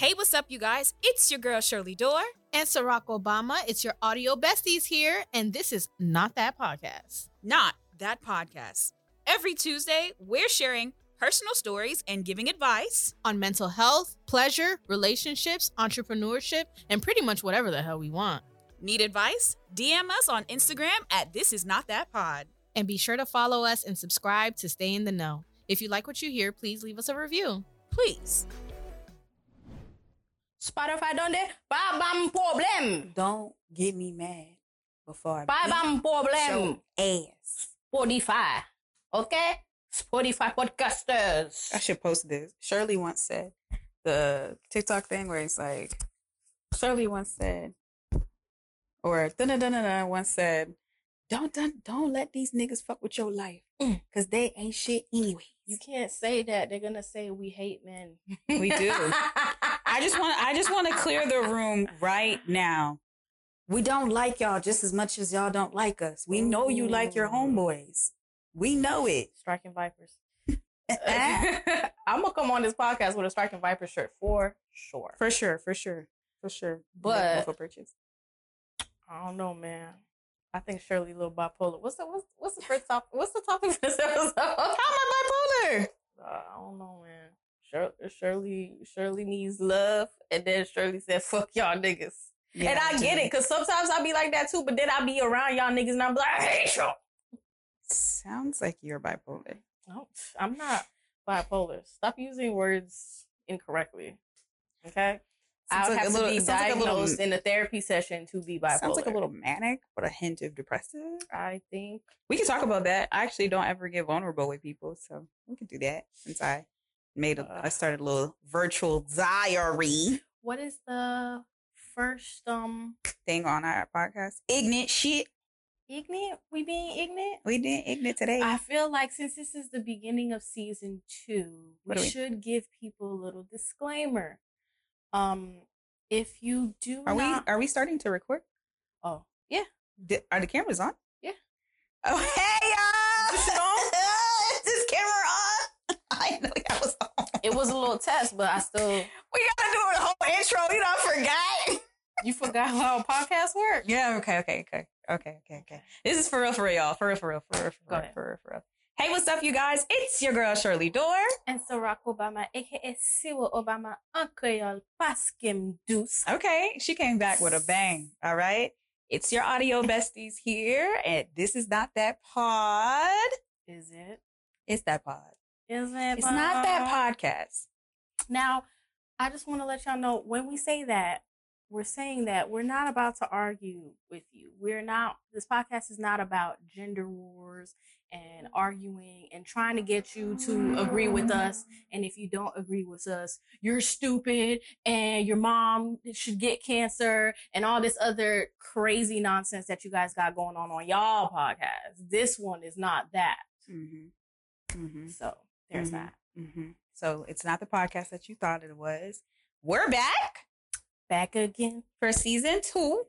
Hey, what's up, you guys? It's your girl Shirley Dor. And Ciroc Obama, it's your audio besties here, and this is Not That Podcast. Not that podcast. Every Tuesday, we're sharing personal stories and giving advice. On mental health, pleasure, relationships, entrepreneurship, and pretty much whatever the hell we want. Need advice? DM us on Instagram at This Is Not That Pod. And be sure to follow us and subscribe to stay in the know. If you like what you hear, please leave us a review. Please. Spotify donde? Pas bam problem. Don't get me mad before I Pas bam problem. ass. Spotify. Okay? Spotify podcasters. I should post this. Shirley once said the TikTok thing where it's like Shirley once said, or da da da da once said, "Don't don't don't let these niggas fuck with your life, Mm. cause they ain't shit anyway." You can't say that. They're gonna say we hate men. We do. I just want I just want to clear the room right now. We don't like y'all just as much as y'all don't like us. We know you like your homeboys. We know it. Striking Vipers. I'm gonna come on this podcast with a Striking Viper shirt for sure. For sure, for sure, for sure. But- for purchase. I don't know, man. I think Shirley a little bipolar. What's the what's, what's the first topic? What's the topic for this episode? How am I bipolar? Uh, I don't know, man. Shirley, Shirley, Shirley needs love, and then Shirley said, "Fuck y'all niggas." and I get it, cause sometimes I be like that too. But then I be around y'all niggas, and I'm like, I hate y'all. Sounds like you're bipolar. No, I'm not bipolar. Stop using words incorrectly. Okay, Sounds I like a have little- to be sounds like a little- diagnosed in a therapy session to be bipolar. Sounds like a little manic, but a hint of depressive. I think We can talk about that. I actually don't ever get vulnerable with people, so we can do that. Since I made a, I Uh. started a little virtual diary what is the first um thing on our podcast. Ignorant shit. ignorant? We being ignorant? We did ignorant today. I feel like since this is the beginning of season two, we should give people a little disclaimer. Um, if you do are we are we starting to record? oh yeah, are the cameras on? Yeah. Oh hey y'all! Is it on? Is this camera on? I know that was on. It was a little test, but I still We gotta do a whole intro. You don't forgot. you forgot how podcasts work. Yeah. Okay. Okay. Okay. Okay. Okay. Okay. This is for real. For real, y'all. For real. For real. For real. For real. For real. For real. Hey, what's up, you guys? It's your girl Shirley Dor. And Barack Obama, aka Siwa Obama, Uncle y'all Paskim Deuce. Okay, she came back with a bang. All right. It's your audio besties here, and this is not that pod. Is it? It's that pod. It's not that podcast. Now, I just want to let y'all know when we say that, we're saying that we're not about to argue with you. We're not, this podcast is not about gender wars and arguing and trying to get you to agree with us. And if you don't agree with us, you're stupid and your mom should get cancer and all this other crazy nonsense that you guys got going on on y'all podcast. This one is not that. Mm-hmm. Mm-hmm. So there's Mhm. that. Mm-hmm. So it's not the podcast that you thought it was. We're back Back again. for season two.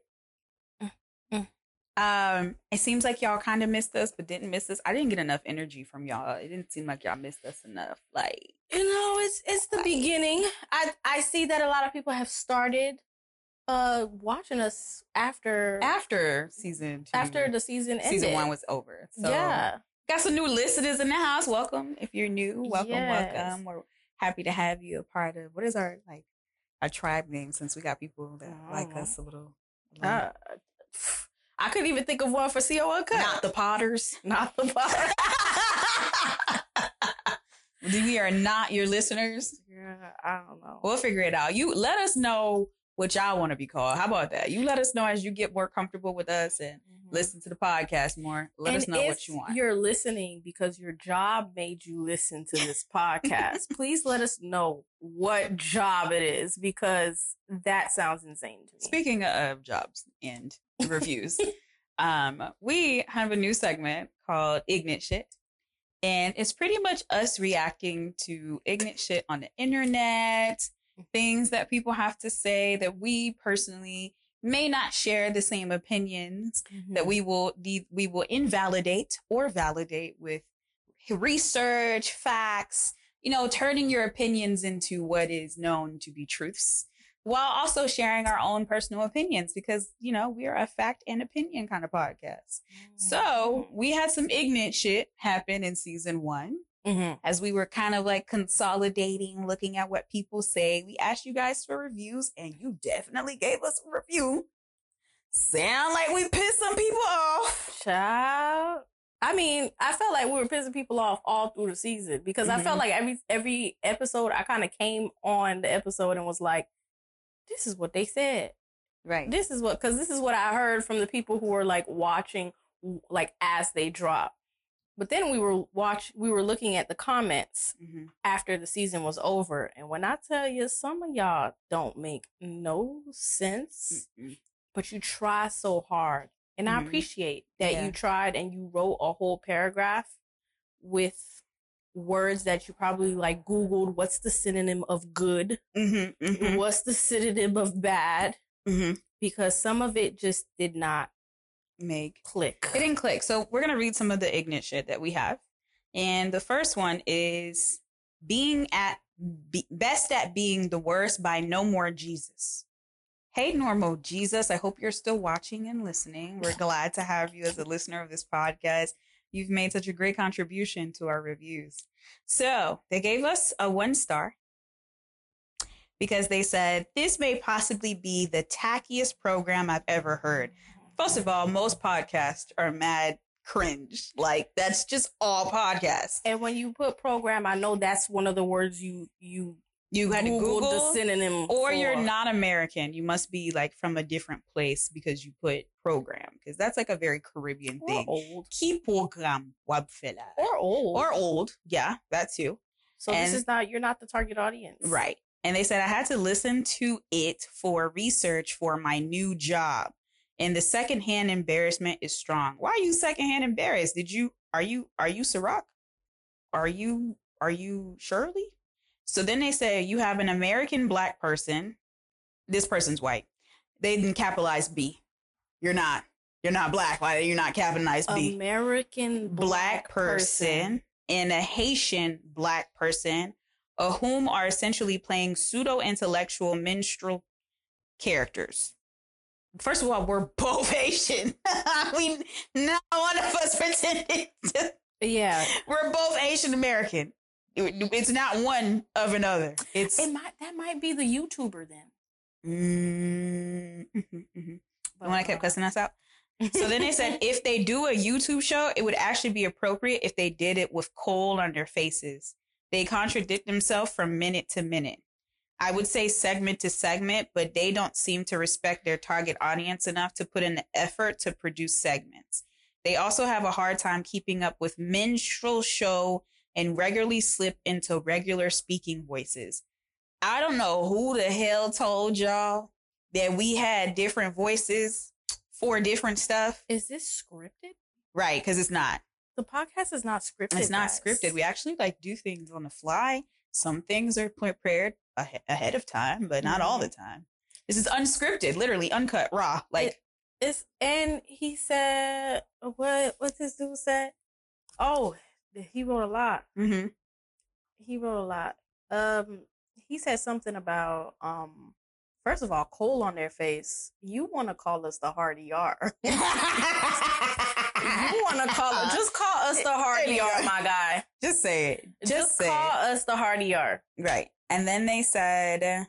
Mm, mm. Um, it seems like y'all kind of missed us, but didn't miss us. I didn't get enough energy from y'all. It didn't seem like y'all missed us enough. Like, You know, it's it's the Right. beginning. I I see that a lot of people have started uh watching us after after season two, after the season ended. season one was over. So yeah. Got some new listeners in the house. Welcome if you're new. Welcome, Yes. welcome. We're happy to have you a part of what is our like our tribe name since we got people that like Oh. us a little. a little- Uh, I couldn't even think of one for CO Uncut. not the Potters. not the bar. we are not your listeners. yeah, I don't know. We'll figure it out. You let us know what y'all want to be called. How about that? You let us know as you get more comfortable with us and Mhm. listen to the podcast more. Let us know what you want. You're listening because your job made you listen to this podcast. Please let us know what job it is because that sounds insane to me. Speaking of jobs and reviews, um, we have a new segment called Ignorant Shit. And it's pretty much us reacting to ignorant shit on the internet, things that people have to say that we personally may not share the same opinions that mm-hmm. we will we will invalidate or validate with research, facts, you know, turning your opinions into what is known to be truths while also sharing our own personal opinions because, you know, we are a fact and opinion kind of podcast. Mm-hmm. So we had some ignorant shit happen in season one Mhm. as we were kind of like consolidating, looking at what people say. We asked you guys for reviews and you definitely gave us a review. Sound like we pissed some people off. Child. I mean, I felt like we were pissing people off all through the season because I felt Mhm. like every every episode I kind of came on the episode and was like, "This is what they said. Right. This is what because this is what I heard from the people who were like watching, like as they drop." But then we were watch we were looking at the comments Mhm. after the season was over, and when I tell you, some of y'all don't make no sense Mm-mm. but you try so hard. And I Mhm. appreciate that Yeah. you tried and you wrote a whole paragraph with words that you probably like Googled what's the synonym of good, Mhm, mhm, what's the synonym of bad, mhm. because some of it just did not Meg. click. It didn't click. So we're gonna read some of the ignorant shit that we have. And the first one is being at be, best at being the worst by no more Jesus. Hey, normal Jesus. I hope you're still watching and listening. We're glad to have you as a listener of this podcast. You've made such a great contribution to our reviews. So they gave us a one star because they said this may possibly be the tackiest program I've ever heard. First of all, most podcasts are mad cringe. Like that's just all podcasts. And when you put program, I know that's one of the words you you You had to Google, the synonym. or you're not American. You must be like from a different place because you put program because that's like a very Caribbean or thing. old Key program, wabfella. or old Or old, yeah, that too. So and- this is not you're not the target audience, Right. And they said I had to listen to it for research for my new job. And the secondhand embarrassment is strong. Why are you secondhand embarrassed? Did you are you are you Ciroc? Are you are you Shirley? So then they say you have an American black person. This person's white. They didn't capitalize B. You're not. You're not black. Why are you not capitalized B? American black person and a Haitian black person, of whom are essentially playing pseudo intellectual minstrel characters. First of all, we're both Haitian. we not one of us pretended to. Yeah, We're both Asian American. It's not one of another. It's it might that might be the YouTuber then. Mm, mhm, mhm. But, The one I kept cussing us out. So then they said if they do a YouTube show, it would actually be appropriate if they did it with coal on their faces. They contradict themselves from minute to minute. I would say segment to segment, but they don't seem to respect their target audience enough to put in the effort to produce segments. They also have a hard time keeping up with minstrel show and regularly slip into regular speaking voices. I don't know who the hell told y'all that we had different voices for different stuff. is this scripted? Right, because it's not. The podcast is not scripted. It's not guys. scripted. We actually like do things on the fly. Some things are prepared ahe- ahead of time, but not all the time. This is unscripted, literally uncut, raw. Like, it's and he said what what this dude said? Oh, he wrote a lot. mhm. He wrote a lot. Um, he said something about um. First of all, coal on their face. You want to call us the hard ER? you want to call just call us the hard There you ER, my guy. just say it. Just, Just, say call it. us the hard ER. Right. And then they said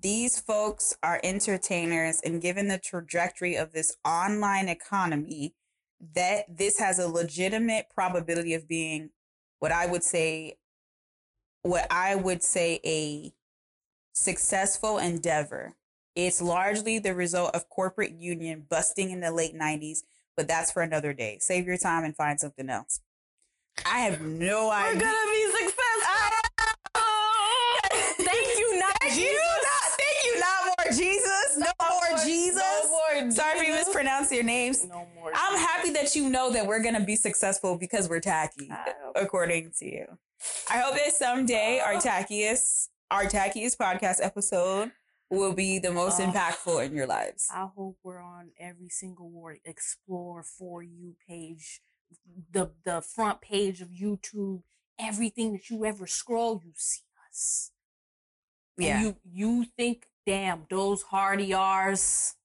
these folks are entertainers, and given the trajectory of this online economy, that this has a legitimate probability of being what I would say, what I would say a successful endeavor. It's largely the result of corporate union busting in the late 90s, but that's for another day. Save your time and find something else. I have no idea. We're gonna be successful. Thank you, not Thank Jesus. you, not, thank you, not more Jesus, no more Jesus. No more Sorry if you Jesus. mispronounced your names. No more. I'm happy that you know that we're gonna be successful because we're tacky, according to you. I hope that someday our tackiest, our tackiest podcast episode will be the most Oh. impactful in your lives. I hope we're on every single word explore for you page, the the front page of YouTube, everything that you ever scroll, you see us. And Yeah. you you think, damn, those hardy R's.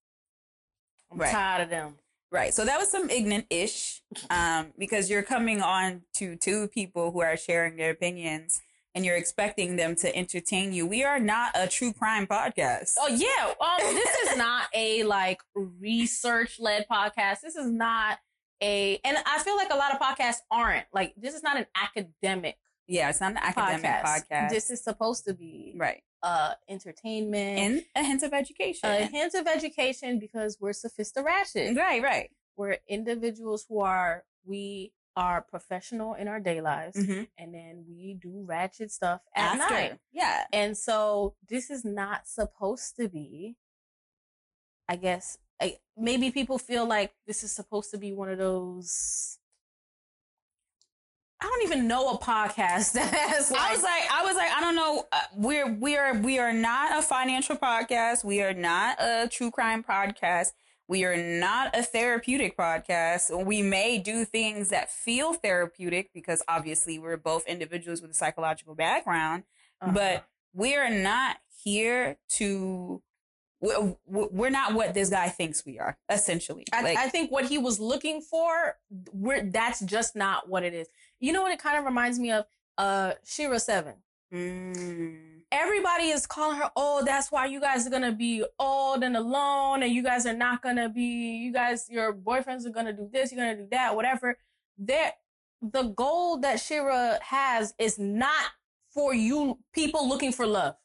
I'm Right. tired of them. Right. So that was some ignorant ish, um, because you're coming on to two people who are sharing their opinions and you're expecting them to entertain you. We are not a true crime podcast. Oh yeah. Um, this is not a like research led podcast. This is not a, and I feel like a lot of podcasts aren't like this is not an academic Yeah, it's not an academic podcast. podcast. This is supposed to be right. uh entertainment And a hint of education. a hint of education because we're sophisticated. right, right. We're individuals who are we are professional in our day lives, Mhm. and then we do ratchet stuff at After. night. Yeah. And so this is not supposed to be. I guess I, maybe people feel like this is supposed to be one of those. I don't even know a podcast that has like. I was like, I was like, I don't know. Uh, we're we are we are not a financial podcast. We are not a true crime podcast. We are not a therapeutic podcast. We may do things that feel therapeutic because obviously we're both individuals with a psychological background, uh-huh. but we are not here to. we- we- We're not what this guy thinks we are. Essentially, I, Like, I think what he was looking for, we're, that's just not what it is. You know what it kind of reminds me of? Uh, Shera Seven. mm, Everybody is calling her, oh, that's why you guys are gonna be old and alone, and you guys are not gonna be, you guys, your boyfriends are gonna do this, you're gonna do that, whatever. There, the goal that Shera has is not for you people looking for love.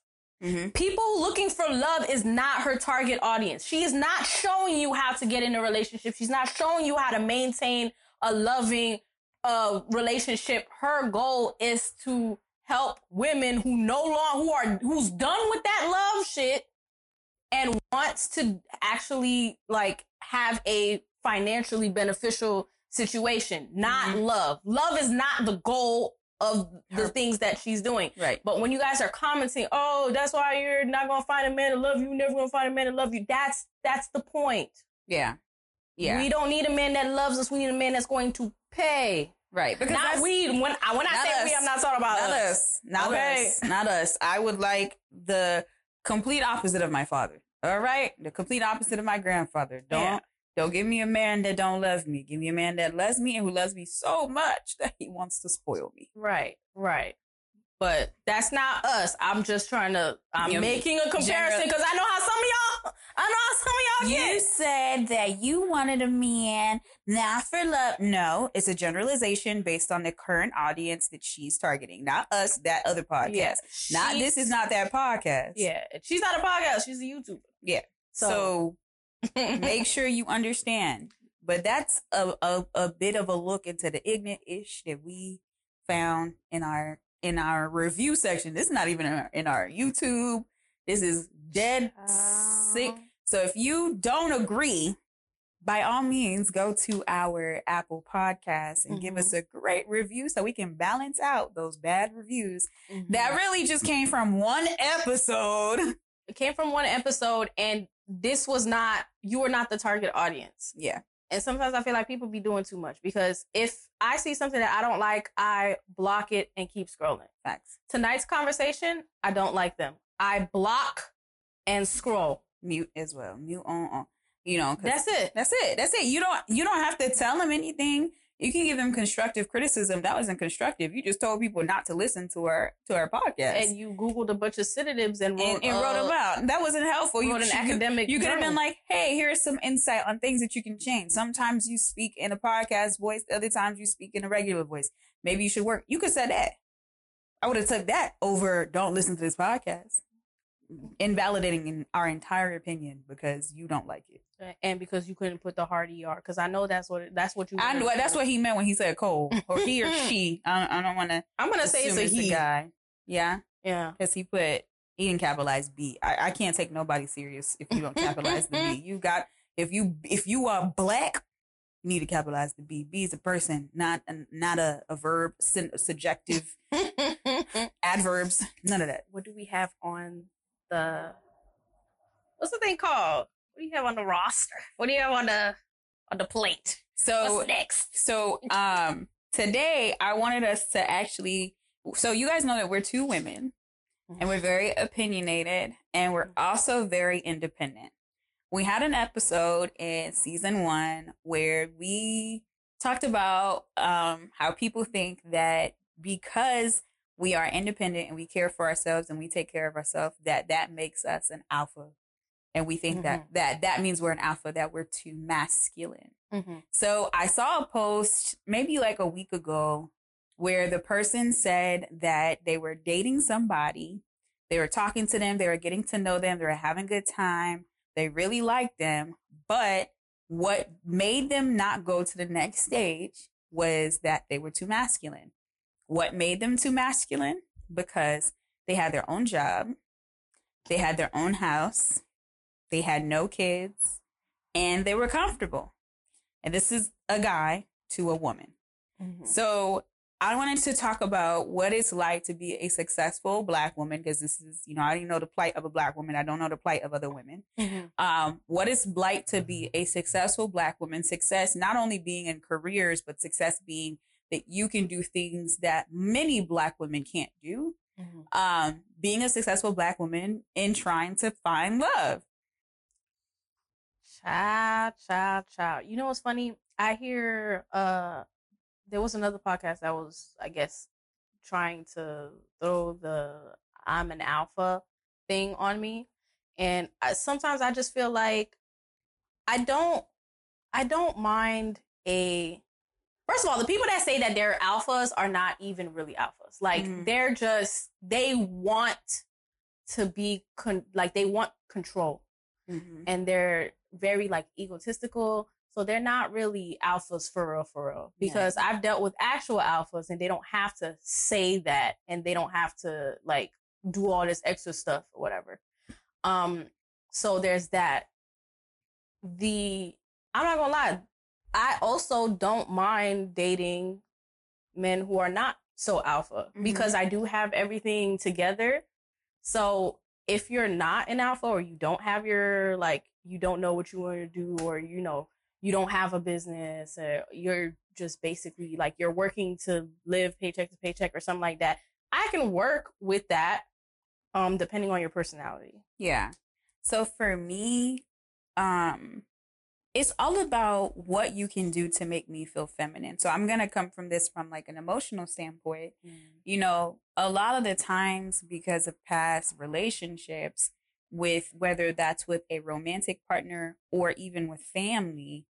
mhm. People looking for love is not her target audience. She is not showing you how to get in a relationship. She's not showing you how to maintain a loving uh relationship. Her goal is to help women who no longer who are who's done with that love shit and wants to actually like have a financially beneficial situation, not Mhm. love. Love is not the goal of the Her- things that she's doing. right. But when you guys are commenting, oh, that's why you're not gonna find a man to love you, never gonna find a man to love you. That's that's the point. Yeah, yeah, We don't need a man that loves us. We need a man that's going to pay. Right. Because not we. When I when I say we, us. I'm not talking about not us. us. Not Okay. us. Not us. I would like the complete opposite of my father. All right, the complete opposite of my grandfather. Don't Yeah. don't give me a man that don't love me. Give me a man that loves me and who loves me so much that he wants to spoil me. Right, right. But that's not us. I'm just trying to. I'm making a comparison because I know how some of y'all. I know some of y'all You said that you wanted a man not for love. No, it's a generalization based on the current audience that she's targeting, not us. That other podcast. Yeah, Not this is not that podcast. Yeah, she's not a podcast. She's a YouTuber. Yeah. So, so make sure you understand. But that's a, a, a bit of a look into the ignorant ish that we found in our in our review section. This is not even in our, in our YouTube. This is dead uh, sick. So if you don't agree, by all means, go to our Apple podcast and give us a great review so we can balance out those bad reviews Mm-hmm. that really just came from one episode. it came from one episode, and this was not. You were not the target audience. Yeah. And sometimes I feel like people be doing too much because if I see something that I don't like, I block it and keep scrolling. Facts. Tonight's conversation, I don't like them. I block and scroll. Mute as well. Mute on, on. You know, That's it. that's it. That's it. You don't you don't have to tell them anything. You can give them constructive criticism. That wasn't constructive. You just told people not to listen to our to our podcast And you googled a bunch of synonyms and wrote, and, and wrote uh, them out. That wasn't helpful. You wrote an you- academic. You could have been like, "Hey, here's some insight on things that you can change. Sometimes you speak in a podcast voice. Other times you speak in a regular voice. Maybe you should work." You could say that. I would have took that over. Don't listen to this podcast. Invalidating in our entire opinion because you don't like it. and because you couldn't put the hard er, because I know that's what that's what you. I know that's what he meant when he said Cole or he or she. I don't, I don't want to I'm gonna say. It's a he. guy. Yeah, Yeah. because he put he didn't capitalize B. I, I can't take nobody serious if you don't capitalize the B. You got if you if you are black, you need to capitalize the B. B is a person, not a, not a, a verb, subjective adverbs, none of that. what do we have on the? What's the thing called? What do you have on the roster? What do you have on the on the plate? So What's next? so um today I wanted us to actually. So you guys know that we're two women, and we're very opinionated, and we're also very independent. We had an episode in season one where we talked about um, how people think that because we are independent and we care for ourselves and we take care of ourselves, that that makes us an alpha. And we think that that that means we're an alpha that we're too masculine. Mhm. so i saw a post maybe like a week ago where the person said that they were dating somebody they were talking to them they were getting to know them they were having a good time they really liked them but what made them not go to the next stage was that they were too masculine what made them too masculine because they had their own job they had their own house they had no kids and they were comfortable. And this is a guy to a woman. Mhm. So I wanted to talk about what it's like to be a successful black woman because this is, you know, I don't know the plight of a black woman. I don't know the plight of other women. Mhm. Um, what it's like to be a successful black woman. Success not only being in careers, but success being that you can do things that many black women can't do. Mhm. Um, being a successful black woman in trying to find love. Child, child, child. You know what's funny? I hear uh there was another podcast that was, I guess, trying to throw the I'm an alpha thing on me. And I, sometimes I just feel like I don't I don't mind a First of all, the people that say that they're alphas are not even really alphas. Like Mhm. they're just they want to be con- like they want control and they're very like egotistical. So they're not really alphas for real, for real. Because I've dealt with actual alphas and they don't have to say that and they don't have to like do all this extra stuff or whatever. Um, so there's that. The I'm not gonna lie, I also don't mind dating men who are not so alpha Mhm. because I do have everything together. So if you're not an alpha or you don't have your like you don't know what you want to do or you know you don't have a business or you're just basically like you're working to live paycheck to paycheck or something like that i can work with that um depending on your personality Yeah. So for me, um, it's all about what you can do to make me feel feminine. So I'm gonna come from this from like an emotional standpoint. You know, a lot of the times because of past relationships, with whether that's with a romantic partner or even with family,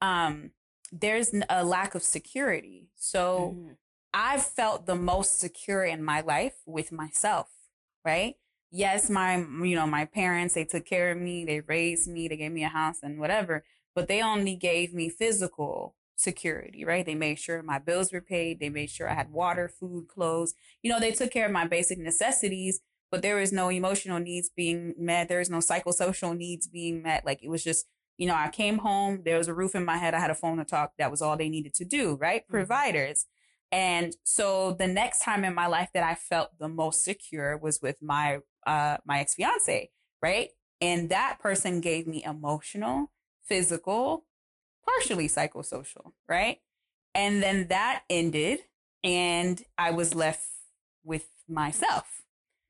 um, there's a lack of security. So Mhm. I've felt the most secure in my life with myself, right? Yes, my you know, my parents, they took care of me, they raised me, they gave me a house and whatever, but they only gave me physical security, right? They made sure my bills were paid, they made sure I had water, food, clothes. You know, they took care of my basic necessities, but there was no emotional needs being met, there was no psychosocial needs being met. Like it was just you know, I came home, there was a roof in my head, I had a phone to talk. That was all they needed to do, right? Mhm. Providers. And so the next time in my life that I felt the most secure was with my uh my ex-fiance, right? And that person gave me emotional, physical, partially psychosocial, right? And then that ended and I was left with myself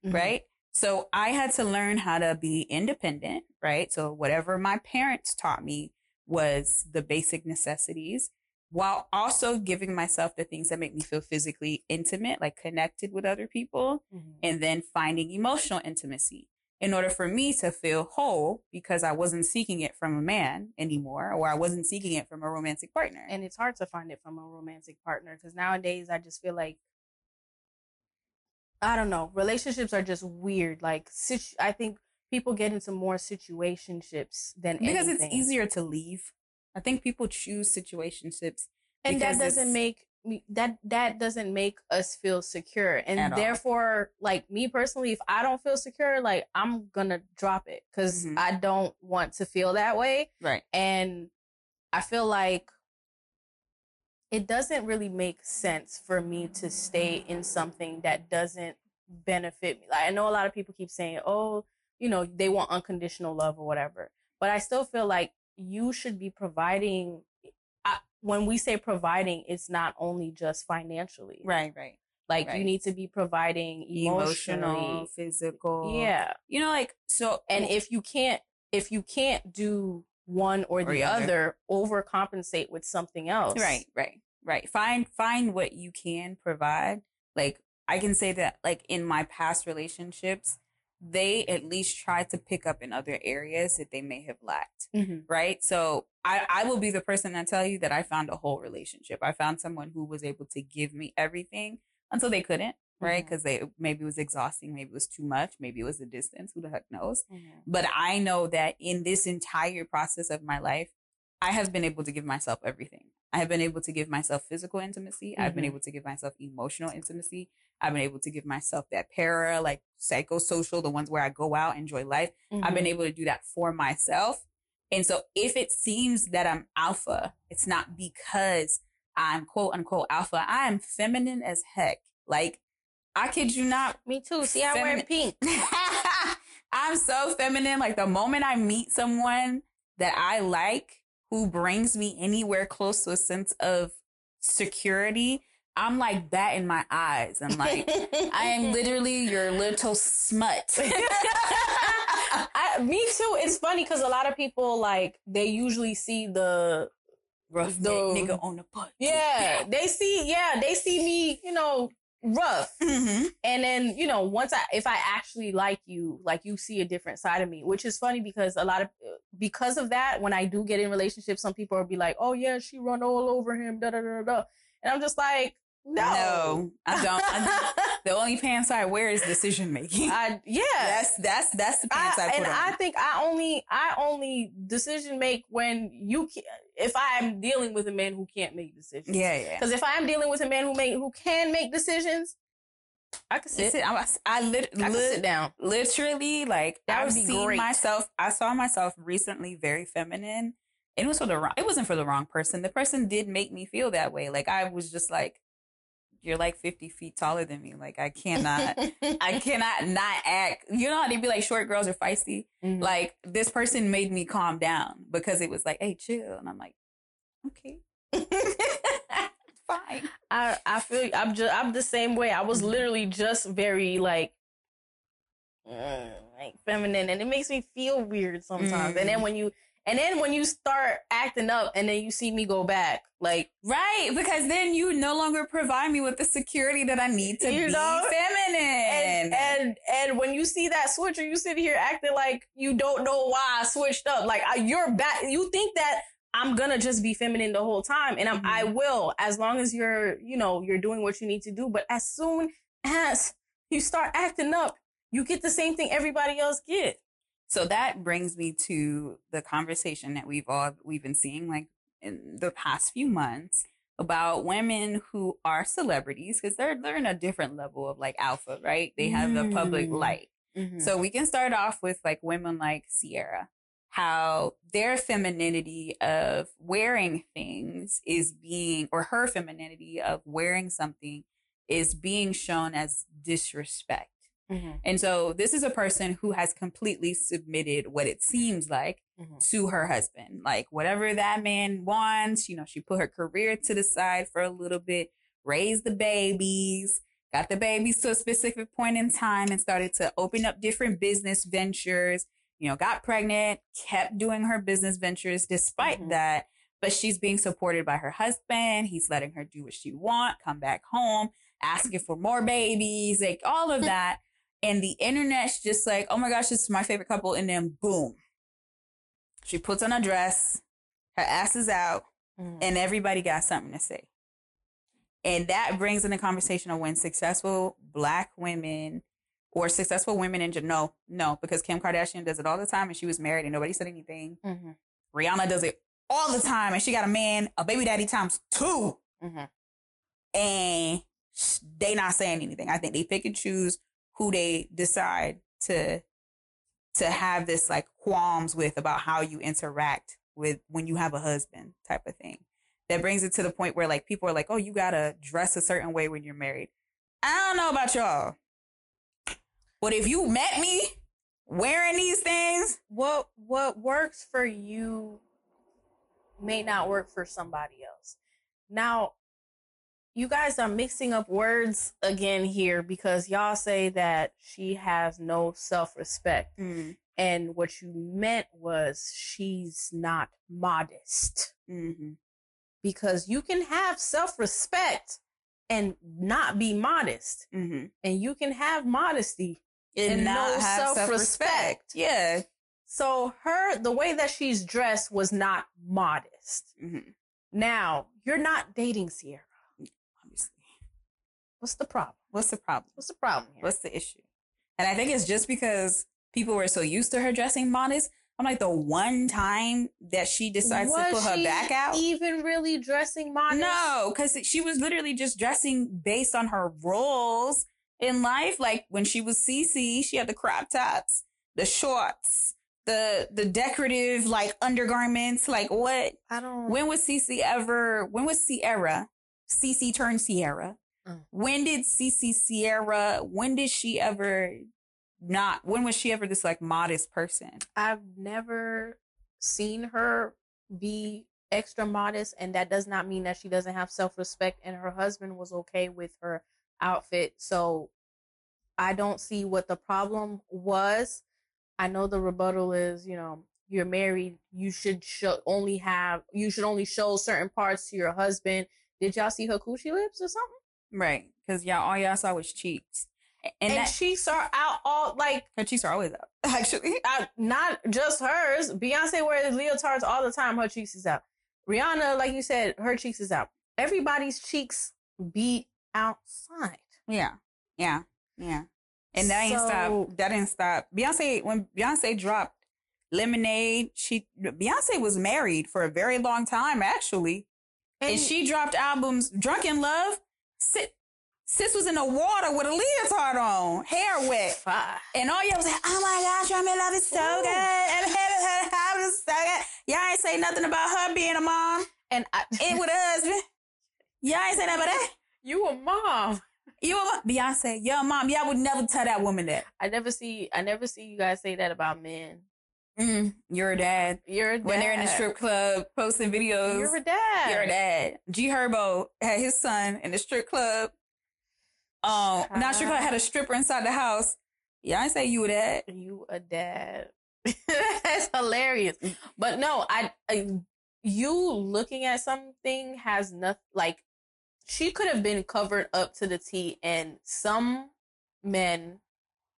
Mhm. right? So I had to learn how to be independent, right? So whatever my parents taught me was the basic necessities while also giving myself the things that make me feel physically intimate, like connected with other people, Mhm. and then finding emotional intimacy in order for me to feel whole because I wasn't seeking it from a man anymore or I wasn't seeking it from a romantic partner. and it's hard to find it from a romantic partner because nowadays I just feel like I don't know relationships are just weird. Like situ- I think people get into more situationships than because anything. it's easier to leave. I think people choose situationships and that doesn't make that that doesn't make us feel secure At and all. therefore like me personally if i don't feel secure like i'm gonna drop it because Mhm. i don't want to feel that way right. and i feel like it doesn't really make sense for me to stay in something that doesn't benefit me like i know a lot of people keep saying oh you know they want unconditional love or whatever but i still feel like you should be providing when we say providing, it's not only just financially. Right, right. Like you need to be providing emotionally. Emotional, physical. Yeah. You know, like so And if you can't if you can't do one or the the other. other, overcompensate with something else. Right, right, right. Find find what you can provide. Like I can say that like in my past relationships, they at least try to pick up in other areas that they may have lacked. Mhm. Right. So I, I will be the person that tell you that I found a whole relationship. I found someone who was able to give me everything until they couldn't, right? Because they maybe it was exhausting, maybe it was too much, maybe it was the distance. Who the heck knows? Mhm. But I know that in this entire process of my life, I have been able to give myself everything. I have been able to give myself physical intimacy. I've been Mhm. able to give myself emotional intimacy. I've been able to give myself that para, like psychosocial, the ones where I go out, enjoy life. I've been Mhm. able to do that for myself. And so if it seems that I'm alpha, it's not because I'm quote unquote alpha. I am feminine as heck. Like, I kid you not, Me too. See, I wear pink. I'm so feminine. Like the moment I meet someone that I like who brings me anywhere close to a sense of security, I'm like that in my eyes. I'm like, I am literally your little smut. I, me too. It's funny because a lot of people like they usually see the Rough The- nigga on the butt. yeah they see yeah they see me you know rough hmm and then you know once I if I actually like you like you see a different side of me which is funny because a lot of because of that when I do get in relationships some people will be like oh yeah she run all over him da da da da and I'm just like no No, I don't. I- the only pants I wear is decision making. I yeah That's that's that's the pants I, I, put and on. I think I only I only decision make when you can, if I'm dealing with a man who can't make decisions. yeah, yeah. Because if I'm dealing with a man who make who can make decisions, I could sit. Sit, I, I, lit, I lit- sit down. literally like That I've would be seen great. myself. I saw myself recently very feminine. It was for the wrong. It wasn't for the wrong person. The person did make me feel that way. Like I was just like, "You're like 50 feet taller than me. Like I cannot." I cannot not act. You know how they be like short girls are feisty. Mhm. Like this person made me calm down because it was like, "Hey, chill," and I'm like, "Okay, fine." I I feel I'm just I'm the same way. I was Mhm. literally just very like. mm, like feminine and it makes me feel weird sometimes and then Mm. when you and then when you start acting up and then you see me go back like Right, because then you no longer provide me with the security that I need to You be know? feminine. and, and and when you see that switcher, you sit here acting like you don't know why I switched up. Like I, you're back. You think that I'm gonna just be feminine the whole time, and I'm, I mm-hmm. will as long as you're you know you're doing what you need to do. But as soon as you start acting up, you get the same thing everybody else get. So that brings me to the conversation that we've all we've been seeing like in the past few months about women who are celebrities because they're they're in a different level of like alpha, right? They have the public Mm. light. So we can start off with like women like Ciara, how their femininity of wearing things is being, or her femininity of wearing something is being shown as disrespect. And so this is a person who has completely submitted what it seems like to her husband. Like whatever that man wants, you know, she put her career to the side for a little bit, raised the babies, got the babies to a specific point in time and started to open up different business ventures, you know, got pregnant, kept doing her business ventures despite Mhm. that. But she's being supported by her husband. He's letting her do what she want, come back home, asking for more babies, like all of that. And the internet's just like, oh my gosh, this is my favorite couple. And then boom, she puts on a dress, her ass is out, and everybody got something to say. And that brings in the conversation of when successful black women or successful women in general, no, no, because Kim Kardashian does it all the time and she was married and nobody said anything. Mhm. Rihanna does it all the time and she got a man, a baby daddy times two, Mhm. and they not saying anything. I think they pick and choose who they decide to to have this like qualms with about how you interact with when you have a husband type of thing. That brings it to the point where like people are like, "Oh, you got to dress a certain way when you're married." I don't know about y'all. But if you met me wearing these things, what what works for you may not work for somebody else. Now, you guys are mixing up words again here because y'all say that she has no self respect. Mm, And what you meant was she's not modest. mhm. Because you can have self respect and not be modest. Mm-hmm. And you can have modesty And no have self-respect. Yeah. So her the way that she's dressed was not modest. Mm-hmm. Now, you're not dating Ciara. What's the problem? What's the problem? What's the problem here? What's the issue? And I think it's just because people were so used to her dressing modest. I'm like the one time that she decides to Was put her back out. Even really dressing modest? No, because she was literally just dressing based on her roles in life. Like when she was CC, she had the crop tops, the shorts, the the decorative like undergarments. Like what? I don't When was CC ever? When was Ciara? CC turned Ciara. Mm. When did CC Ciara? When did she ever not? When was she ever this like modest person? I've never seen her be extra modest, and that does not mean that she doesn't have self respect. And her husband was okay with her outfit, so I don't see what the problem was. I know the rebuttal is, you know, you're married, you should show only have you should only show certain parts to your husband. Did y'all see her coochie lips or something? Right, because y'all all y'all saw was cheeks, and, And, that she saw out all like her cheeks are always out. Actually, uh, not just hers. Beyonce wears leotards all the time. Her cheeks is out. Rihanna, like you said, her cheeks is out. Everybody's cheeks be outside. Yeah, yeah, yeah. And that ain't So- stop. That didn't stop. Beyonce when Beyonce dropped Lemonade, she Beyonce was married for a very long time actually, and, she dropped albums. Drunk in Love, sis, sis was in the water with a leotard on, hair wet, Fine. and all y'all was like, "Oh my gosh, Drunk in Love is so Ooh. good." And her house is so good. Y'all ain't say nothing about her being a mom And I, and with a husband. Y'all ain't say nothing about that. you a mom. You a mom. Beyonce, your mom. Y'all would never tell that woman that. I never see. I never see you guys say that about men. Mm, you're a dad. You're a dad. When they're in the strip club posting videos, You're a dad. you're a dad. G Herbo had his son in the strip club. Um, not strip club had a stripper inside the house. Yeah, I say you a dad. You a dad. That's hilarious. But no, I, I you looking at something has nothing like she could have been covered up to the T and some men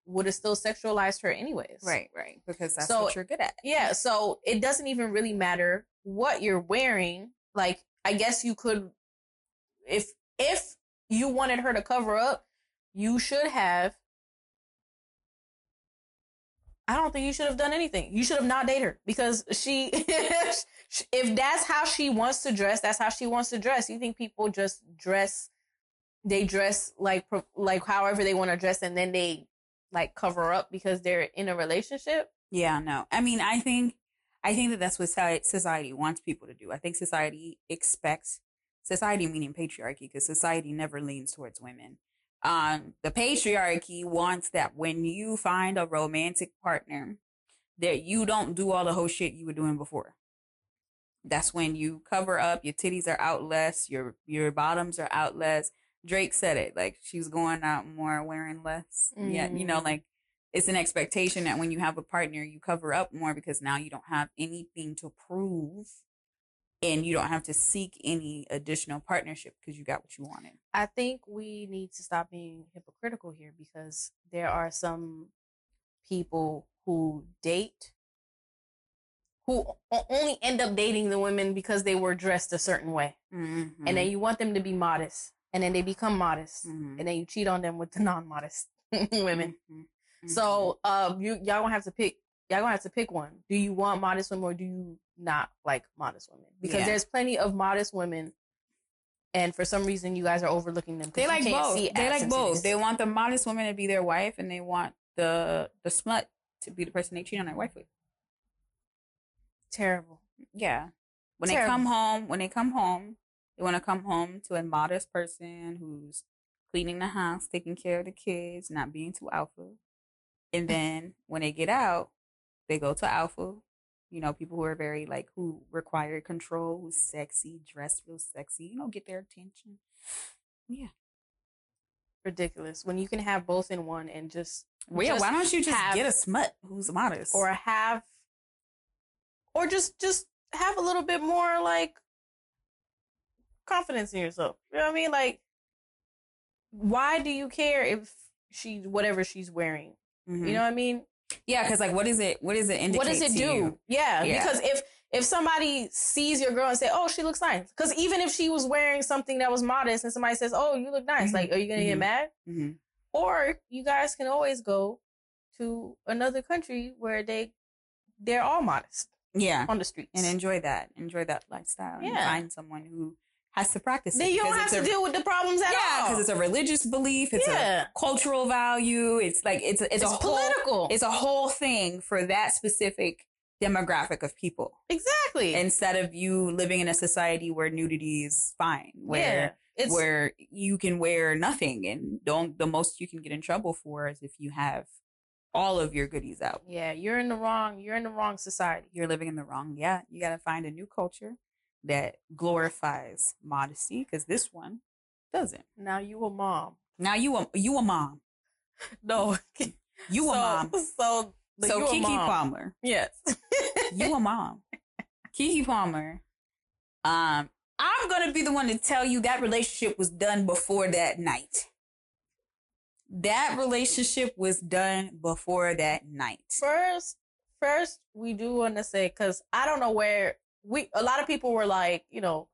would have still sexualized her anyways. right. Right. Because that's So- what you're good at. Yeah, so it doesn't even really matter what you're wearing. Like I guess you could if if you wanted her to cover up, you should have I don't think you should have done anything. You should have not dated her because she if that's how she wants to dress, that's how she wants to dress. You think people just dress they dress like like however they want to dress and then they like cover up because they're in a relationship? Yeah, no. I mean, I think, I think that that's what society wants people to do. I think society expects society meaning patriarchy because society never leans towards women. Um, the patriarchy wants that when you find a romantic partner, that you don't do all the whole shit you were doing before. That's when you cover up, your titties are out less, your your bottoms are out less. Drake said it, like she's going out more wearing less. Yeah, you know, Mm. like it's an expectation that when you have a partner, you cover up more because now you don't have anything to prove and you don't have to seek any additional partnership because you got what you wanted. I think we need to stop being hypocritical here because there are some people who date who only end up dating the women because they were dressed a certain way. And Mm-hmm. then you want them to be modest and then they become modest Mhm. and then you cheat on them with the non-modest women. Mhm. So, um you y'all gonna have to pick y'all gonna have to pick one. Do you want modest women or do you not like modest women? Because Yeah. there's plenty of modest women and for some reason you guys are overlooking them. they like both. They like both. They want the modest woman to be their wife, and they want the the smut to be the person they cheat on their wife with. terrible. Yeah. When they come home, when they come home, they want to come home to a modest person who's cleaning the house, taking care of the kids, not being too alpha. And mm. then when they get out, they go to alpha, You know, people who are very like who require control, who's sexy, dress real sexy, you know, get their attention. Yeah. Ridiculous. When you can have both in one and just Well, yeah, why don't you just have- get a smut who's modest? or have or just just have a little bit more like confidence in yourself. You know what I mean? Like why do you care if she whatever she's wearing? Mhm. You know what I mean? yeah, because like, what is it? What does it indicate? what does it do? Yeah, Yeah. because if if somebody sees your girl and say, "Oh, she looks nice," because even if she was wearing something that was modest and somebody says, "Oh, you look nice," Mhm. like, are you gonna get Mhm. mad? Mhm. Or you guys can always go to another country where they they're all modest Yeah, on the streets. and enjoy that. Enjoy that lifestyle. and find someone who has to practice it. then you don't have to a- deal with the problems at Yeah, all. Yeah, because it's a religious belief. It's Yeah. a cultural value. It's like it's a, it's, it's a whole political. it's a whole thing for that specific demographic of people. exactly. Instead of you living in a society where nudity is fine, yeah, where it's where you can wear nothing and don't the most you can get in trouble for is if you have all of your goodies out. yeah. You're in the wrong. You're in the wrong society. You're living in the wrong. Yeah, you got to find a new culture that glorifies modesty because this one doesn't. Now you a mom. Now you a you a mom. No, You a so, mom. So So Keke mom. Palmer, Yes. you a mom. Keke Palmer. Um, I'm gonna be the one to tell you that relationship was done before that night. That relationship was done before that night. first first we do want to say because i don't know where we a lot of people were like you know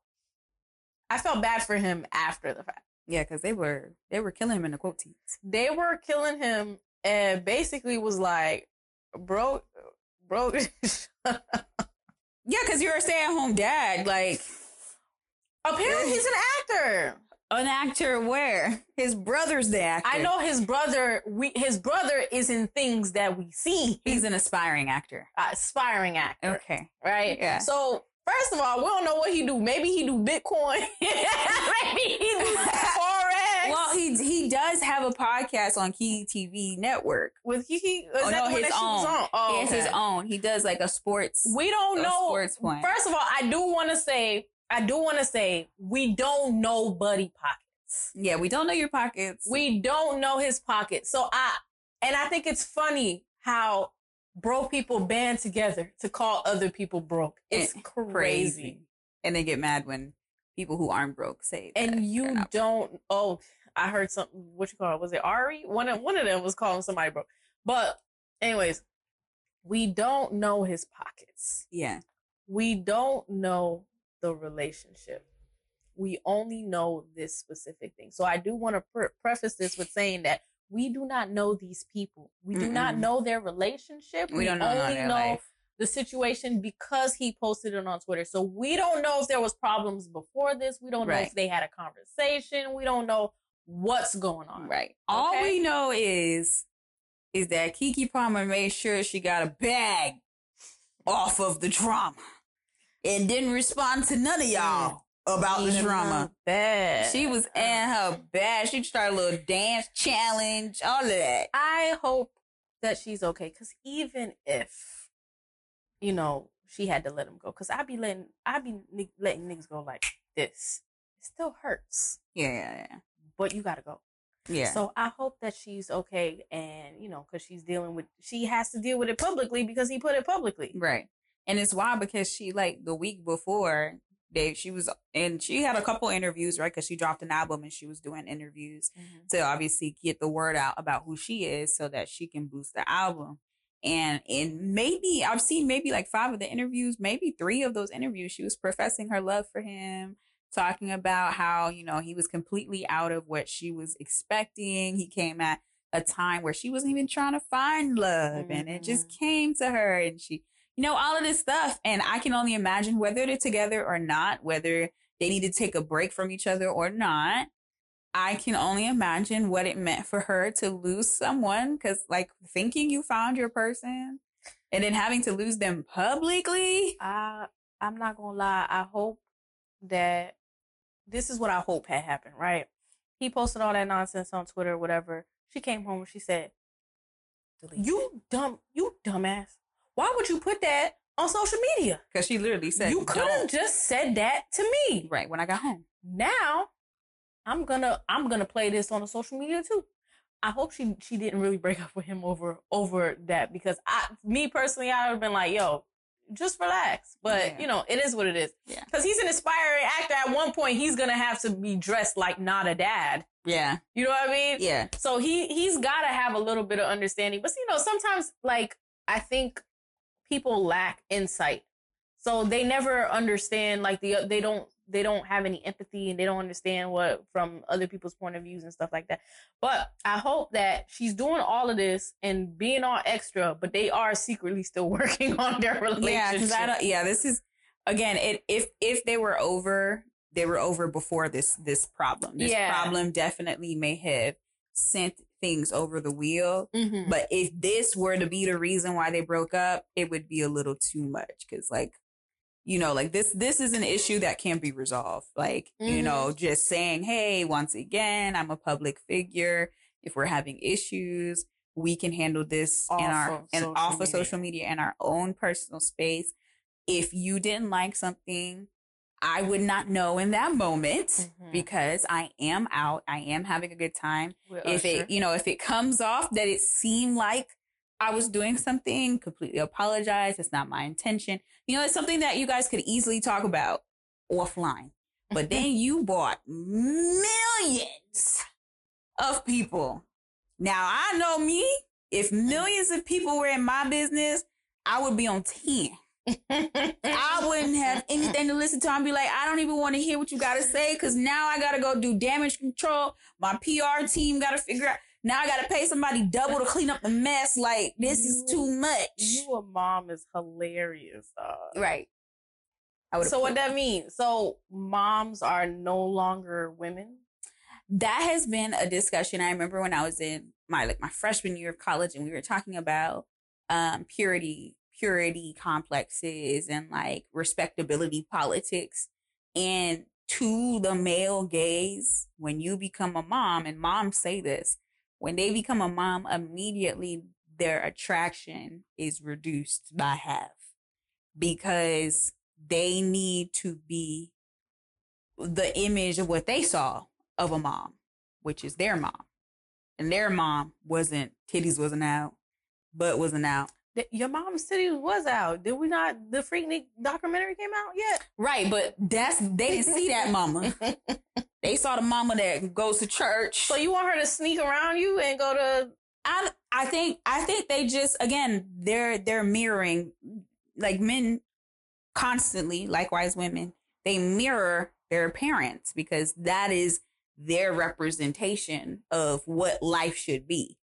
i felt bad for him after the fact Yeah, because they were they were killing him in the quote tweets. they were killing him and basically was like bro bro Yeah, because you're a stay at home dad. Like apparently he's an actor an actor where his brother's the actor. i know his brother we his brother is in things that we see he's an aspiring actor. an aspiring actor Okay. right? Yeah. So first of all, we don't know what he do. Maybe he do Bitcoin. Maybe he do forex. Well, he he does have a podcast on Key TV Network. with he, is Oh, that no, his own. on? Oh, he has his own. He does like a sports. We don't know. sports one. First of all, I do want to say, I do want to say, we don't know Buddy pockets. Yeah, we don't know your pockets. We don't know his pockets. So I, and I think it's funny how broke people band together to call other people broke. It's Eh, crazy. and they get mad when people who aren't broke say. and you don't oh i heard something what you call it was it ari one of one of them was calling somebody broke but anyways we don't know his pockets Yeah, we don't know the relationship we only know this specific thing so i do want to pre- preface this with saying that we do not know these people we do not Mm-mm. know their relationship we don't know only their know the situation because he posted it on Twitter. So we don't know if there was problems before this. We don't know if they had a conversation. We don't know what's going on. Right. All we know is is that Keke Palmer made sure she got a bag off of the drama and didn't respond to none of y'all about the drama. bed. She was in her bag. She started a little dance challenge, all of that. I hope that she's okay. Cause even if, you know, she had to let him go. Cause I be letting I be letting niggas go like this. It still hurts. Yeah, yeah, yeah. But you gotta go. Yeah. So I hope that she's okay, and you know, because she's dealing with, she has to deal with it publicly because he put it publicly. Right. And it's wild because she like the week before they she was and she had a couple interviews, right? Because she dropped an album and she was doing interviews mm-hmm. to obviously get the word out about who she is so that she can boost the album. And in maybe I've seen maybe like five of the interviews, maybe three of those interviews, she was professing her love for him, talking about how, you know, he was completely out of what she was expecting. He came at a time where she wasn't even trying to find love and it just mm-hmm. came to her and she you know, all of this stuff. And I can only imagine whether they're together or not, whether they need to take a break from each other or not. I can only imagine what it meant for her to lose someone because, like, thinking you found your person and then having to lose them publicly. I I'm not gonna lie. I hope that this is what I hope had happened. Right? He posted all that nonsense on Twitter, whatever. She came home and she said, Delete. "You dumb, you dumbass. Why would you put that on social media. Because she literally said, you could have just said that to me. right when I got home. Now, I'm gonna I'm gonna play this on the social media too. I hope she she didn't really break up with him over over that because I me personally I would have been like, yo, just relax. But Yeah. you know, it is what it is. Yeah. Because he's an aspiring actor. At one point, he's gonna have to be dressed like not a dad. Yeah, You know what I mean? yeah, So he he's got to have a little bit of understanding. But you know, sometimes like I think people lack insight, so they never understand. Like the they don't they don't have any empathy and they don't understand what from other people's point of views and stuff like that. But I hope that she's doing all of this and being all extra, but they are secretly still working on their relationship. yeah. Because I don't. Yeah, this is again. It if if they were over, they were over before this this problem. This Yeah. problem definitely may have sent things over the wheel. Mhm. But if this were to be the reason why they broke up, it would be a little too much. Because like, you know, like this this is an issue that can't be resolved. Like, you Mhm. know, just saying, hey, once again, I'm a public figure. If we're having issues, we can handle this in our and off of social media in our own personal space. If you didn't like something, I would not know in that moment Mhm. because I am out. I am having a good time. If Usher. it you know if it comes off that it seemed like i was doing something completely apologize. It's not my intention. You know it's something that you guys could easily talk about offline. But then you bought millions of people. Now i know me. If millions of people were in my business i would be on 10 I wouldn't have anything to listen to. I'd be like, I don't even want to hear what you got to say because now I got to go do damage control. My PR team got to figure out. Now I got to pay somebody double to clean up the mess. Like, this is too much. You a mom is hilarious. dog. right. I So what that means? So moms are no longer women. that has been a discussion. I remember when I was in my like my freshman year of college and we were talking about um purity purity complexes and like respectability politics and to the male gaze when you become a mom and moms say this when they become a mom immediately their attraction is reduced by half because they need to be the image of what they saw of a mom, which is their mom. And their mom wasn't, titties wasn't out, butt wasn't out. Your mom's city was out. Did we not? The Freaknik documentary came out yet? Right, but that's, they didn't see that mama. They saw the mama that goes to church. so you want her to sneak around you and go to? I, I think, I think they just, again, they're, they're mirroring like men constantly, likewise women, they mirror their parents because that is their representation of what life should be.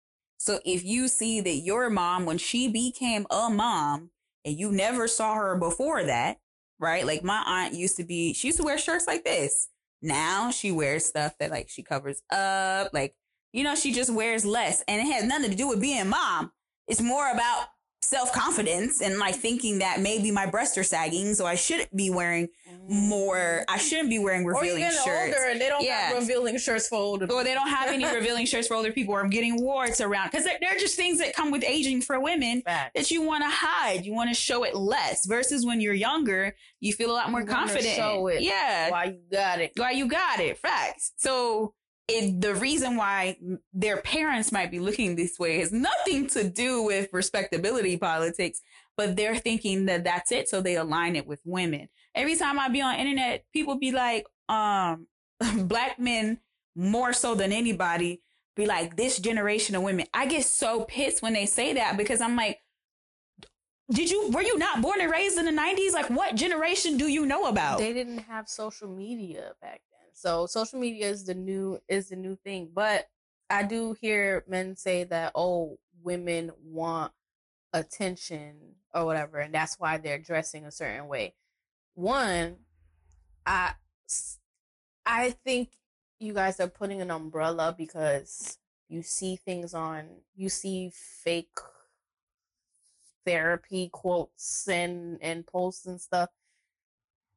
So if you see that your mom, when she became a mom and you never saw her before that, right? Like my aunt used to be, she used to wear shirts like this. Now she wears stuff that like she covers up, like, you know, she just wears less and it has nothing to do with being mom. It's more about self confidence and like thinking that maybe my breasts are sagging, so I shouldn't be wearing more. I shouldn't be wearing Or revealing getting shirts. older and they don't Yeah. have revealing shirts for older. Or they don't have any revealing shirts for older people, or I'm getting warts around because they're, they're just things that come with aging for women that you want to hide. You want to show it less versus when you're younger, you feel a lot more You confident. show it. Yeah, Why you got it? why you got it facts so it, the reason why their parents might be looking this way has nothing to do with respectability politics but they're thinking that that's it so they align it with women. Every time i be on internet people be like um black men more so than anybody be like this generation of women. I get so pissed when they say that because i'm like did you were you not born and raised in the 90s like what generation do you know about? They didn't have social media back then. So social media is the new is the new thing. But I do hear men say that oh, women want attention or whatever, and that's why they're dressing a certain way. One, I I think you guys are putting an umbrella because you see things on you see fake therapy quotes and and posts and stuff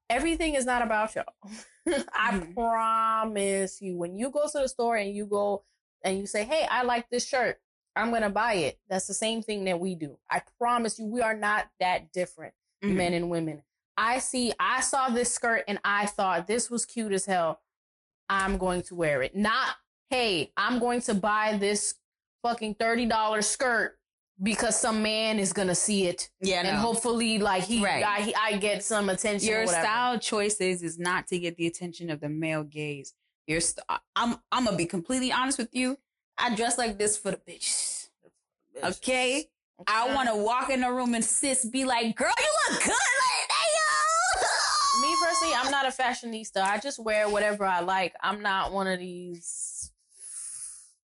everything is not about y'all. I Mhm. promise you, when you go to the store and you go and you say, Hey, I like this shirt, I'm gonna buy it. That's the same thing that we do. I promise you, we are not that different. Mhm. men and women. I see, I saw this skirt and I thought this was cute as hell. I'm going to wear it. Not, hey, I'm going to buy this fucking $30 skirt because some man is to see it. Yeah, And no. hopefully, like, he, Right. I, he- I get some attention. your style choices is not to get the attention of the male gaze. Your st- I- I'm I'm gonna be completely honest with you. I dress like this for the bitches. Okay, I want to walk in the room and sis be like, "Girl, you look good like Me personally, I'm not a fashionista. I just wear whatever I like. I'm not one of these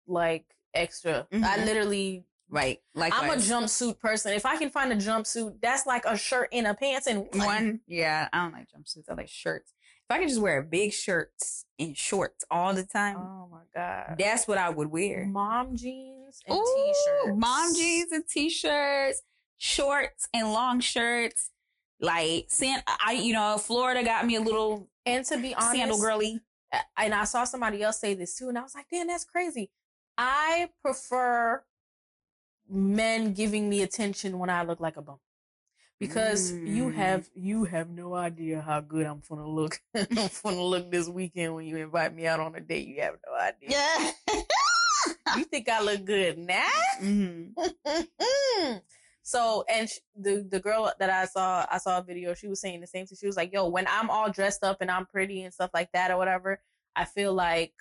like extra. I Mhm. literally, Right, like I'm a jumpsuit person. If I can find a jumpsuit, that's like a shirt and a pants and one. one. Yeah, I don't like jumpsuits. I like shirts. If I could just wear big shirts and shorts all the time, Oh my god, that's what I would wear. mom jeans and Ooh, t-shirts, mom jeans and t-shirts, shorts and long shirts. Like, San- I you know, Florida got me a little And to be honest, sandal girly. and I saw somebody else say this too, and I was like, damn, that's crazy. I prefer men giving me attention when I look like a bum. Because you Mm. have you have no idea how good I'm gonna look. I'm gonna look this weekend when you invite me out on a date. You have no idea. Yeah. You think I look good now? Mhm. so and sh- the the girl that I saw I saw a video she was saying the same thing she was like yo when I'm all dressed up and I'm pretty and stuff like that or whatever I feel like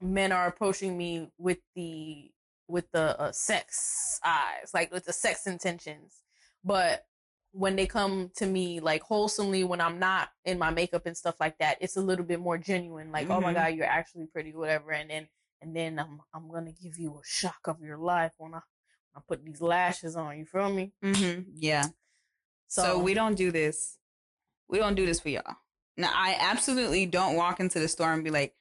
men are approaching me with the with the uh, sex eyes like with the sex intentions but when they come to me like wholesomely when I'm not in my makeup and stuff like that it's a little bit more genuine like oh my Mhm. god you're actually pretty whatever and then and then I'm I'm gonna give you a shock of your life when I I put these lashes on. You feel me? Mm-hmm. Yeah. So, we don't do this. We don't do this for y'all. Now, I absolutely don't walk into the store and be like,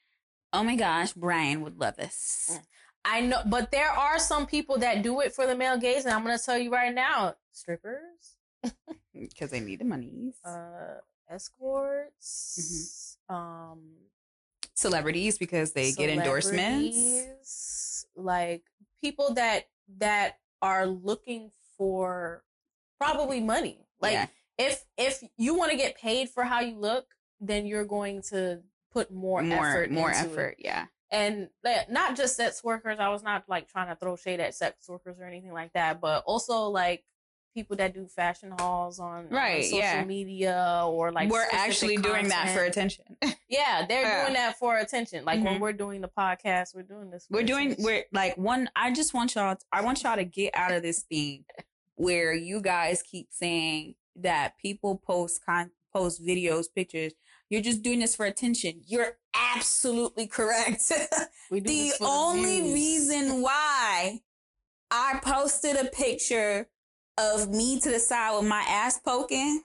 "Oh my gosh, Brian would love this." I know, but there are some people that do it for the male gaze, and I'm gonna tell you right now, strippers, because they need the monies. uh, escorts, um, Celebrities because they get endorsements. like people that that are looking for probably money. Like yeah. if if you want to get paid for how you look, then you're going to put more, more effort, more into it. effort. Yeah. And not just sex workers. I was not like trying to throw shade at sex workers or anything like that, but also like people that do fashion hauls on, on Right, social yeah. media or like We're actually doing that for attention. Yeah, they're Yeah. doing that for attention. Like when Mhm. we're doing the podcast, we're doing this. We're doing we're like one i just want y'all To, i want y'all to get out of this thing where you guys keep saying that people post con post videos pictures you're just doing this for attention you're absolutely correct the only reason why i posted a picture of me to the side with my ass poking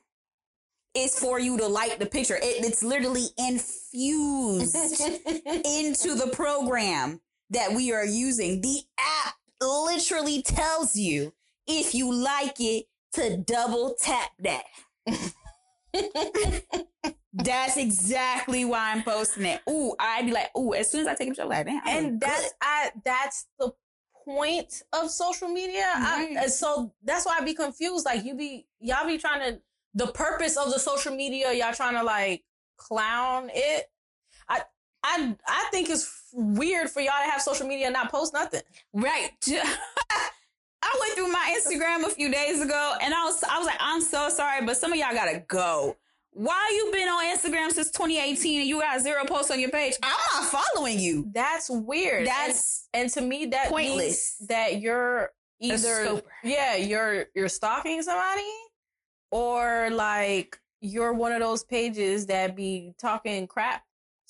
is for you to like the picture it, it's literally infused into the program that we are using. The app literally tells you if you like it to double tap that. That's exactly why I'm posting it. Ooh, I'd be like, ooh, as soon as I take a picture, I'm like, man, I and that's good. I that's the point of social media. I, Right. and so that's why I be confused. Like you be y'all be trying to the purpose of the social media. Y'all trying to like clown it. I I I think it's weird for y'all to have social media and not post nothing. right. I went through my Instagram a few days ago and I was I was like, I'm so sorry, but some of y'all gotta go. Why you been on Instagram since 2018 and you got zero posts on your page? I'm not following you. That's weird. That's and, and to me that pointless. means that you're either yeah you're you're stalking somebody or like you're one of those pages that be talking crap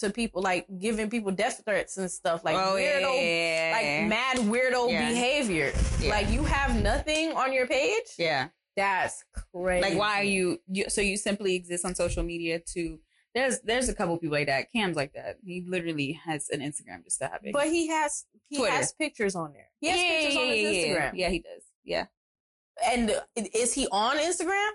to people like giving people death threats and stuff like oh weirdo yeah, like mad weirdo Yeah. behavior Yeah. like you have nothing on your page yeah. that's crazy Like, why are you, you? So you simply exist on social media to. There's there's a couple people like that. Cam's like that. He literally has an Instagram just to have it. but he has he Twitter. has pictures on there he has pictures on his yeah, instagram Yeah, he does. Yeah. and is he on instagram.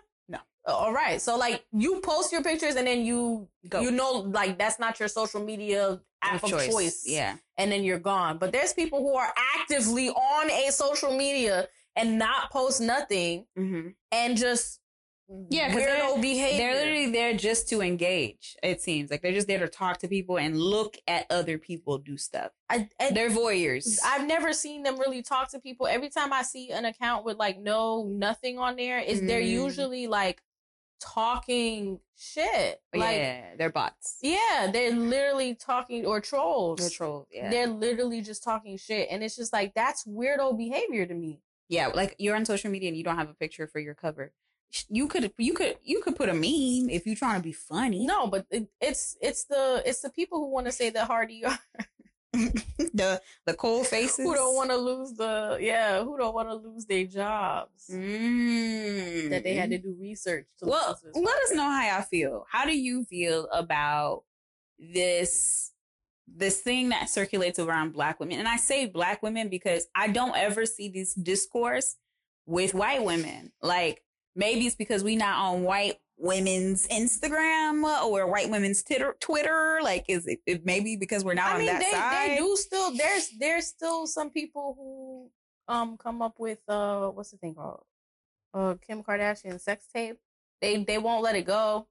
All right so like you post your pictures and then you Go. you know like that's not your social media app of choice. Yeah. and then you're gone but there's people who are actively on a social media and not post nothing Mm-hmm. and just Yeah, 'cause they're- behavior. They're literally there just to engage. It seems like they're just there to talk to people and look at other people do stuff. I, They're voyeurs. I've never seen them really talk to people. Every time I see an account with like no nothing on there, is they're Mm. usually like talking shit. Like yeah, they're bots. yeah, they're literally talking or trolls. They're trolls. Yeah. They're literally just talking shit, and it's just like that's weirdo behavior to me. yeah, like you're on social media and you don't have a picture for your cover. You could you could you could put a meme if you're trying to be funny. No, but it, it's it's the it's the people who want to say that hard ER the the cold faces who don't want to lose the yeah who don't want to lose their jobs mm. that they had to do research. To Well, let us know how y'all feel. How do you feel about this this thing that circulates around black women? And I say black women because I don't ever see this discourse with white women. Like maybe it's because we not on white women's Instagram or white women's Twitter. Twitter. Like is it, it maybe because we're not I on mean, that they, side? they do still. There's there's still some people who um come up with uh what's the thing called uh Kim Kardashian sex tape. They they won't let it go.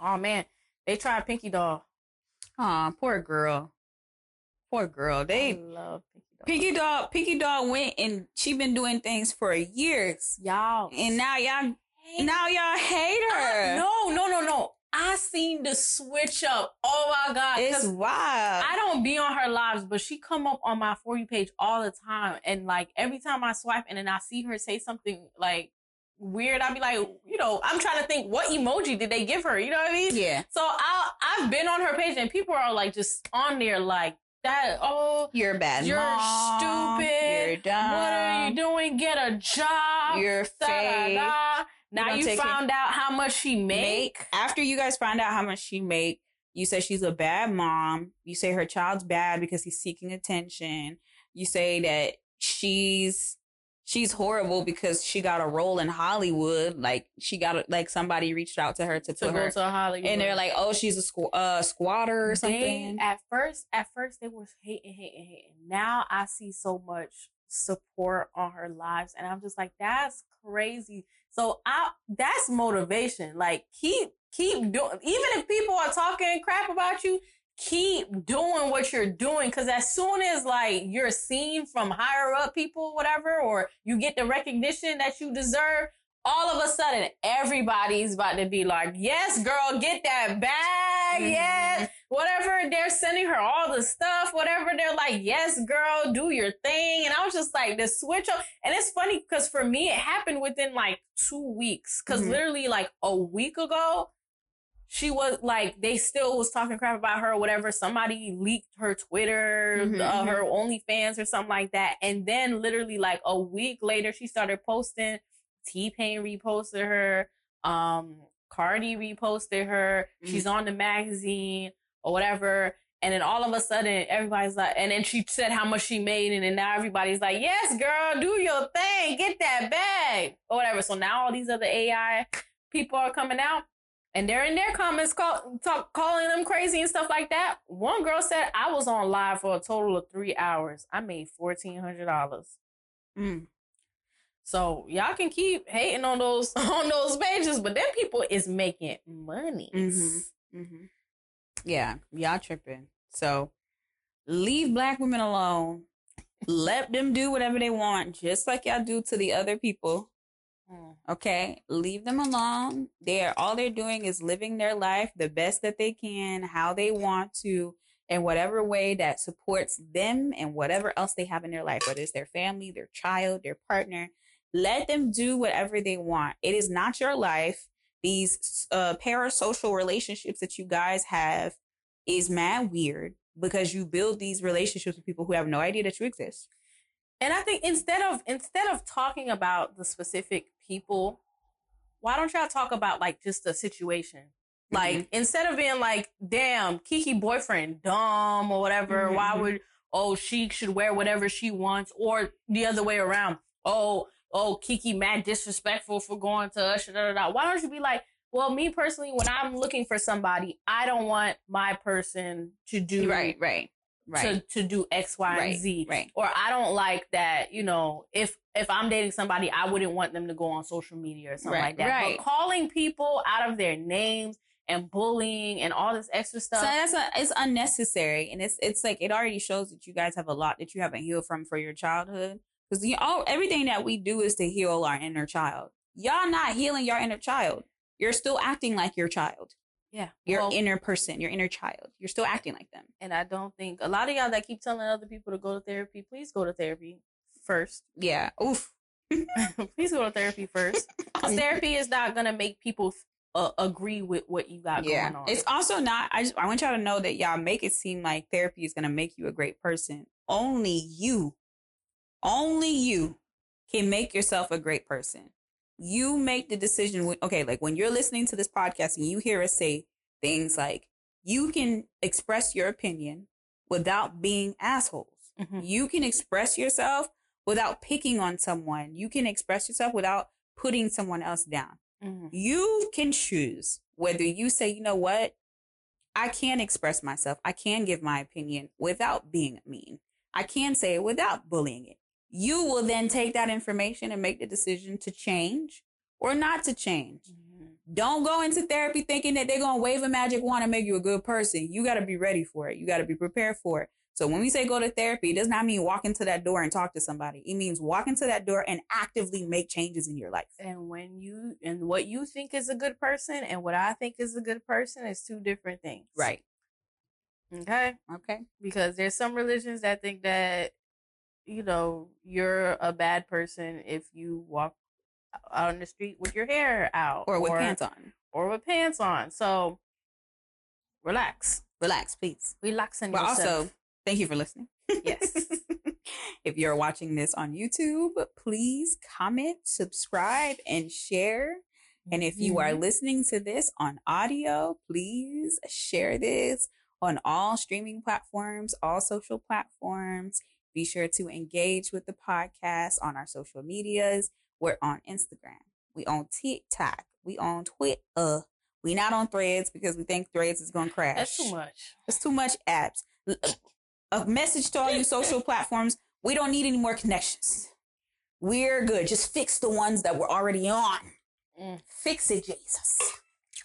Oh man, they tried Pinky Doll. Aw, poor girl. Poor girl. I They love Pinky Doll. Pinky Dog, Pinky Dog went and she been doing things for years. y'all And now y'all now y'all hate her. No, no, no, no. I seen the switch up. Oh my god, It's wild. I don't be on her lives, but she come up on my for you page all the time. And like every time I swipe and then I see her say something like weird, I'll be like, you know, I'm trying to think what emoji did they give her? You know what I mean? yeah. So I I've been on her page and people are like just on there like that. Oh, You're a bad You're mom. stupid. You're dumb. what are you doing? Get a job. You're Da, da, fake. da. Now you found out how much she make. Make after you guys find out how much she make, you say she's a bad mom. You say her child's bad because he's seeking attention. You say that she's she's horrible because she got a role in Hollywood. Like she got a, like somebody reached out to her to, to put her, to Hollywood. and they're like, "Oh, she's a squ- uh, squatter or They, something." at first, at first they were hating, hating, hating. Now I see so much support on her lives, and I'm just like, that's crazy. So I, that's motivation. Like keep, keep doing. Even if people are talking crap about you, keep doing what you're doing. Because as soon as like you're seen from higher up people, whatever, or you get the recognition that you deserve. All of a sudden, everybody's about to be like, "Yes, girl, get that bag, Mhm. yes." whatever they're sending her all the stuff whatever. They're like yes girl do your thing. And i was just like the switch up and it's funny because for me it happened within like two weeks. Because Mhm. literally like a week ago she was like they still was talking crap about her or whatever. Somebody leaked her twitter Mhm, uh, her onlyfans or something like that. And then literally like a week later she started posting t-pain reposted her um cardi reposted her she's on the magazine or whatever. And then all of a sudden, everybody's like, and then she said how much she made, and then now everybody's like, yes, girl, do your thing, get that bag, or whatever. So now all these other AI people are coming out, and they're in their comments call, talk, calling them crazy and stuff like that. One girl said, I was on live for a total of three hours. I made fourteen hundred dollars. Mm. So y'all can keep hating on those on those pages, but them people is making money. Mhm. Mm-hmm. Yeah, y'all tripping. So leave black women alone. Let them do whatever they want, just like y'all do to the other people. Mm. Okay, leave them alone. They're all they're doing is living their life the best that they can, how they want to, in whatever way that supports them and whatever else they have in their life, whether it's their family, their child, their partner. Let them do whatever they want. It is not your life. These uh, parasocial relationships that you guys have is mad weird because you build these relationships with people who have no idea that you exist. And I think instead of instead of talking about the specific people, why don't y'all talk about like just the situation? Like instead of being like, "Damn, Keke boyfriend dumb" or whatever, Mhm, why would oh she should wear whatever she wants, or the other way around? Oh, oh Keke mad disrespectful for going to us. Da, da, da. Why don't you be like, well, me personally, when I'm looking for somebody, I don't want my person to do Right, right. Right. to to do X, Y, right. and Z. Right. Or I don't like that, you know, if if I'm dating somebody, I wouldn't want them to go on social media or something Right, like that. right. But calling people out of their names and bullying and all this extra stuff. So that's a, it's unnecessary, and it's it's like it already shows that you guys have a lot that you haven't healed from for your childhood. Because you all everything that we do is to heal our inner child. Y'all not healing your inner child. You're still acting like your child, yeah. your well, inner person, your inner child. You're still acting like them. and I don't think a lot of y'all that keep telling other people to go to therapy, please go to therapy first. Yeah. Oof. please go to therapy first. Because therapy is not gonna make people uh, agree with what you got yeah. going on. It's also not. I just I want y'all to know that y'all make it seem like therapy is gonna make you a great person. Only you, only you, can make yourself a great person. You make the decision. When, okay, like when you're listening to this podcast and you hear us say things like, "You can express your opinion without being assholes." Mhm. You can express yourself without picking on someone. You can express yourself without putting someone else down Mhm. you can choose whether you say, you know what, I can express myself. I can give my opinion without being mean. I can say it without bullying it. You will then take that information and make the decision to change or not to change. Mhm. Don't go into therapy thinking that they're going to wave a magic wand and make you a good person. You got to be ready for it. You got to be prepared for it. So when we say go to therapy, it does not mean walk into that door and talk to somebody. It means walk into that door and actively make changes in your life. And when you and what you think is a good person and what I think is a good person is two different things. Right. Okay. Okay. Because there's some religions that think that, you know, you're a bad person if you walk out on the street with your hair out Or with pants on. or with pants on. So relax. Relax, please. Relax on But yourself. also, thank you for listening. Yes. if you're watching this on YouTube, please comment, subscribe, and share. And if you are Mhm. listening to this on audio, please share this on all streaming platforms, all social platforms. Be sure to engage with the podcast on our social medias. We're on Instagram. We on TikTok. We on Twitter. We not on Threads because we think Threads is going to crash. That's too much. It's too much apps. A message to all you social platforms. We don't need any more connections. We're good. Just fix the ones that we're already on. Mm. Fix it, Jesus.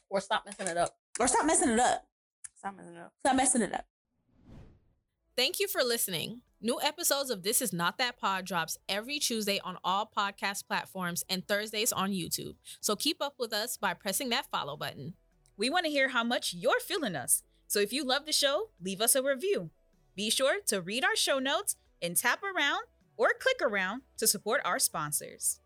Or stop messing it up. Or stop messing it up. Stop messing it up. Stop messing it up. Thank you for listening. New episodes of This Is Not That Pod drops every Tuesday on all podcast platforms and Thursdays on YouTube. So keep up with us by pressing that follow button. We want to hear how much you're feeling us. So if you love the show, leave us a review. Be sure to read our show notes and tap around or click around to support our sponsors.